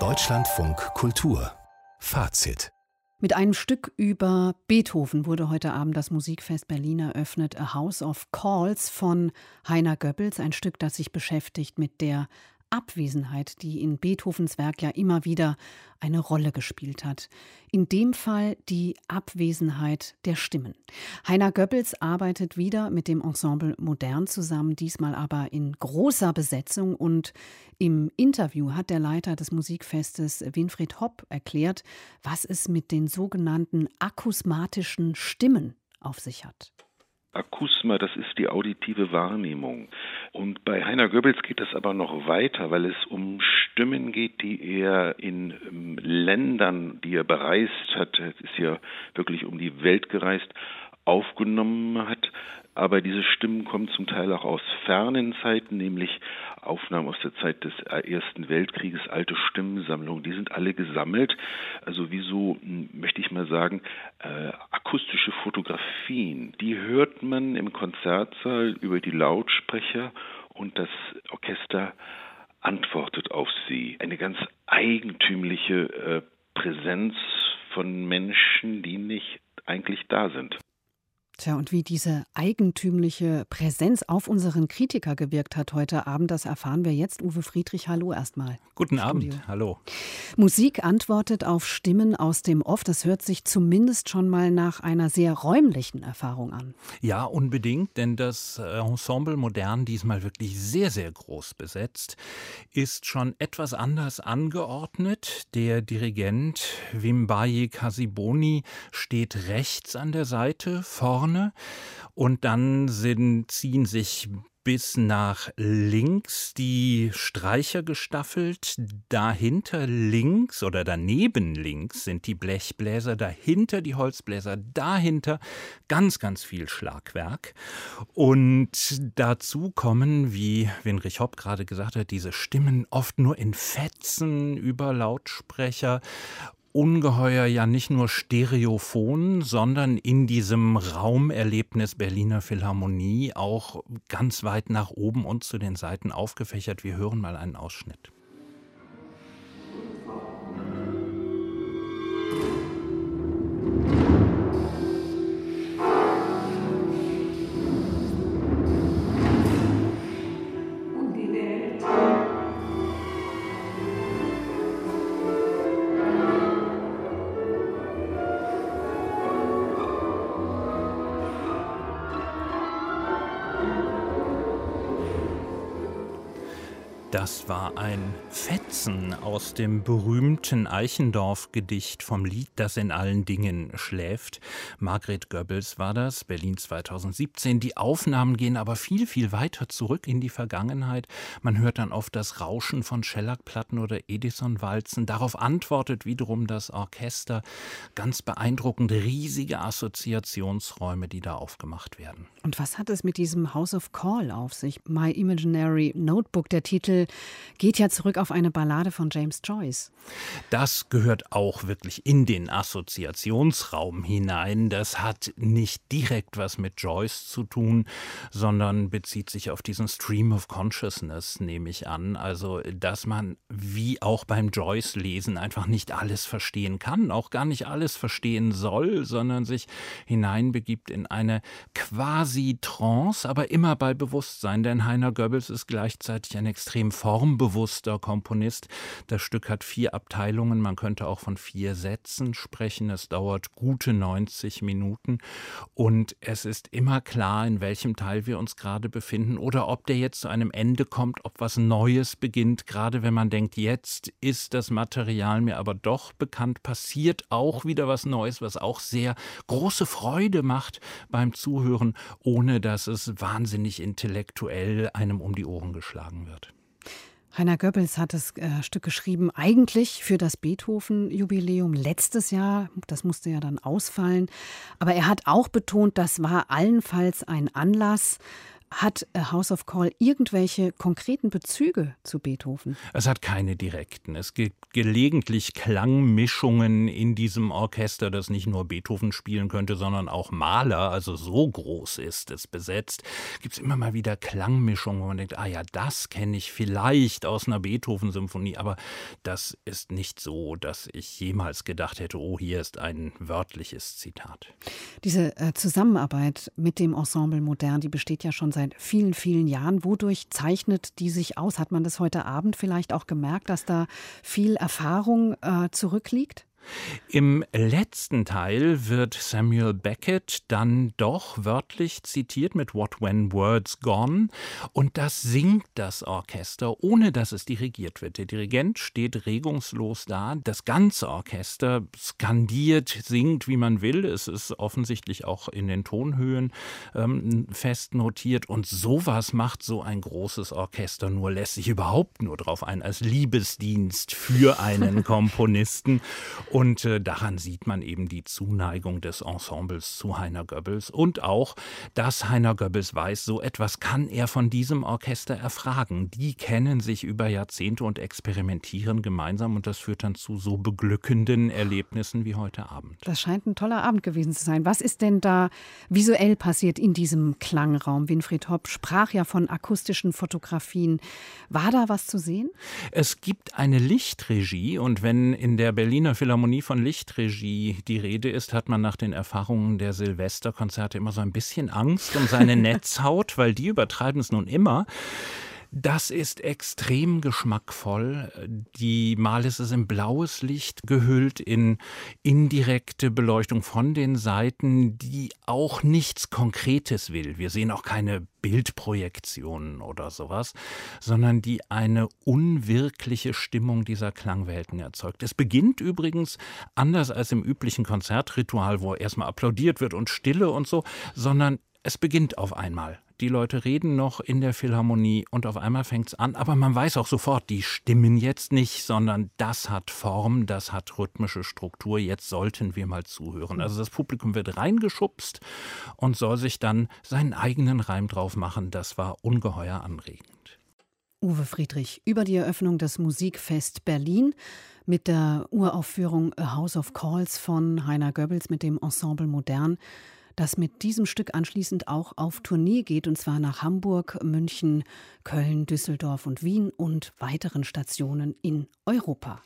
Deutschlandfunk Kultur. Fazit. Mit einem Stück über Beethoven wurde heute Abend das Musikfest Berlin eröffnet, A House of Calls von Heiner Goebbels, ein Stück, das sich beschäftigt mit der Abwesenheit, die in Beethovens Werk ja immer wieder eine Rolle gespielt hat. In dem Fall die Abwesenheit der Stimmen. Heiner Goebbels arbeitet wieder mit dem Ensemble Modern zusammen, diesmal aber in großer Besetzung. Und im Interview hat der Leiter des Musikfestes Winfried Hopp erklärt, was es mit den sogenannten akusmatischen Stimmen auf sich hat. Akusma, das ist die auditive Wahrnehmung. Und bei Heiner Goebbels geht es aber noch weiter, weil es um Stimmen geht, die er in ähm, Ländern, die er bereist hat, ist ja wirklich um die Welt gereist, aufgenommen hat. Aber diese Stimmen kommen zum Teil auch aus fernen Zeiten, nämlich Aufnahmen aus der Zeit des Ersten Weltkrieges, alte Stimmensammlungen, die sind alle gesammelt. Also wie so, hm, möchte ich mal sagen, äh, akustische Fotografien. Die hört man im Konzertsaal über die Lautsprecher und das Orchester antwortet auf sie. Eine ganz eigentümliche äh, Präsenz von Menschen, die nicht eigentlich da sind. Tja, und wie diese eigentümliche Präsenz auf unseren Kritiker gewirkt hat heute Abend, das erfahren wir jetzt. Uwe Friedrich, hallo erstmal. Guten Abend, hallo. Musik antwortet auf Stimmen aus dem Off. Das hört sich zumindest schon mal nach einer sehr räumlichen Erfahrung an. Ja, unbedingt, denn das Ensemble Modern, diesmal wirklich sehr, sehr groß besetzt, ist schon etwas anders angeordnet. Der Dirigent Wimbaye Kasiboni steht rechts an der Seite, vorne vorne und dann sind, ziehen sich bis nach links die Streicher gestaffelt. Dahinter links oder daneben links sind die Blechbläser, dahinter die Holzbläser, dahinter ganz, ganz viel Schlagwerk. Und dazu kommen, wie Winrich Hopp gerade gesagt hat, diese Stimmen oft nur in Fetzen über Lautsprecher ungeheuer ja nicht nur stereophon, sondern in diesem Raumerlebnis Berliner Philharmonie auch ganz weit nach oben und zu den Seiten aufgefächert. Wir hören mal einen Ausschnitt. Das war ein Fetzen aus dem berühmten Eichendorff-Gedicht vom Lied, das in allen Dingen schläft. Margret Goebbels war das, Berlin 2017. Die Aufnahmen gehen aber viel, viel weiter zurück in die Vergangenheit. Man hört dann oft das Rauschen von Schellackplatten oder Edison-Walzen. Darauf antwortet wiederum das Orchester. Ganz beeindruckend riesige Assoziationsräume, die da aufgemacht werden. Und was hat es mit diesem House of Call auf sich? My Imaginary Notebook, der Titel geht ja zurück auf eine Ballade von James Joyce. Das gehört auch wirklich in den Assoziationsraum hinein. Das hat nicht direkt was mit Joyce zu tun, sondern bezieht sich auf diesen Stream of Consciousness, nehme ich an. Also, dass man wie auch beim Joyce-Lesen einfach nicht alles verstehen kann, auch gar nicht alles verstehen soll, sondern sich hineinbegibt in eine quasi Trance, aber immer bei Bewusstsein. Denn Heiner Goebbels ist gleichzeitig ein extrem formbewusster Komponist. Das Stück hat vier Abteilungen, man könnte auch von vier Sätzen sprechen. Es dauert gute 90 Minuten und es ist immer klar, in welchem Teil wir uns gerade befinden oder ob der jetzt zu einem Ende kommt, ob was Neues beginnt. Gerade wenn man denkt, jetzt ist das Material mir aber doch bekannt, passiert auch wieder was Neues, was auch sehr große Freude macht beim Zuhören, ohne dass es wahnsinnig intellektuell einem um die Ohren geschlagen wird. Heiner Goebbels hat das äh, Stück geschrieben, eigentlich für das Beethoven-Jubiläum letztes Jahr. Das musste ja dann ausfallen. Aber er hat auch betont, das war allenfalls ein Anlass, Hat A House of Call irgendwelche konkreten Bezüge zu Beethoven? Es hat keine direkten. Es gibt gelegentlich Klangmischungen in diesem Orchester, das nicht nur Beethoven spielen könnte, sondern auch Mahler, also so groß ist es besetzt. Gibt es immer mal wieder Klangmischungen, wo man denkt, ah ja, das kenne ich vielleicht aus einer Beethoven-Symphonie, aber das ist nicht so, dass ich jemals gedacht hätte, oh, hier ist ein wörtliches Zitat. Diese äh, Zusammenarbeit mit dem Ensemble Modern, die besteht ja schon seit vielen, vielen Jahren. Wodurch zeichnet die sich aus? Hat man das heute Abend vielleicht auch gemerkt, dass da viel Erfahrung äh, zurückliegt? Im letzten Teil wird Samuel Beckett dann doch wörtlich zitiert mit What When Words Gone und das singt das Orchester, ohne dass es dirigiert wird. Der Dirigent steht regungslos da, das ganze Orchester skandiert, singt, wie man will. Es ist offensichtlich auch in den Tonhöhen ähm, fest notiert und sowas macht so ein großes Orchester nur, lässt sich überhaupt nur drauf ein, als Liebesdienst für einen Komponisten. Und äh, daran sieht man eben die Zuneigung des Ensembles zu Heiner Goebbels und auch, dass Heiner Goebbels weiß, so etwas kann er von diesem Orchester erfragen. Die kennen sich über Jahrzehnte und experimentieren gemeinsam und das führt dann zu so beglückenden Erlebnissen wie heute Abend. Das scheint ein toller Abend gewesen zu sein. Was ist denn da visuell passiert in diesem Klangraum? Winfried Hopp sprach ja von akustischen Fotografien. War da was zu sehen? Es gibt eine Lichtregie und wenn in der Berliner Philharmonie Harmonie von Lichtregie die Rede ist, hat man nach den Erfahrungen der Silvesterkonzerte immer so ein bisschen Angst um seine Netzhaut, weil die übertreiben es nun immer. Das ist extrem geschmackvoll. Die Mal ist es in blaues Licht gehüllt, in indirekte Beleuchtung von den Seiten, die auch nichts Konkretes will. Wir sehen auch keine Bildprojektionen oder sowas, sondern die eine unwirkliche Stimmung dieser Klangwelten erzeugt. Es beginnt übrigens anders als im üblichen Konzertritual, wo erstmal applaudiert wird und Stille und so, sondern es beginnt auf einmal. Die Leute reden noch in der Philharmonie und auf einmal fängt es an, aber man weiß auch sofort, die stimmen jetzt nicht, sondern das hat Form, das hat rhythmische Struktur, jetzt sollten wir mal zuhören. Also das Publikum wird reingeschubst und soll sich dann seinen eigenen Reim drauf machen. Das war ungeheuer anregend. Uwe Friedrich über die Eröffnung des Musikfest Berlin mit der Uraufführung A House of Calls von Heiner Goebbels mit dem Ensemble Modern das mit diesem Stück anschließend auch auf Tournee geht, und zwar nach Hamburg, München, Köln, Düsseldorf und Wien und weiteren Stationen in Europa.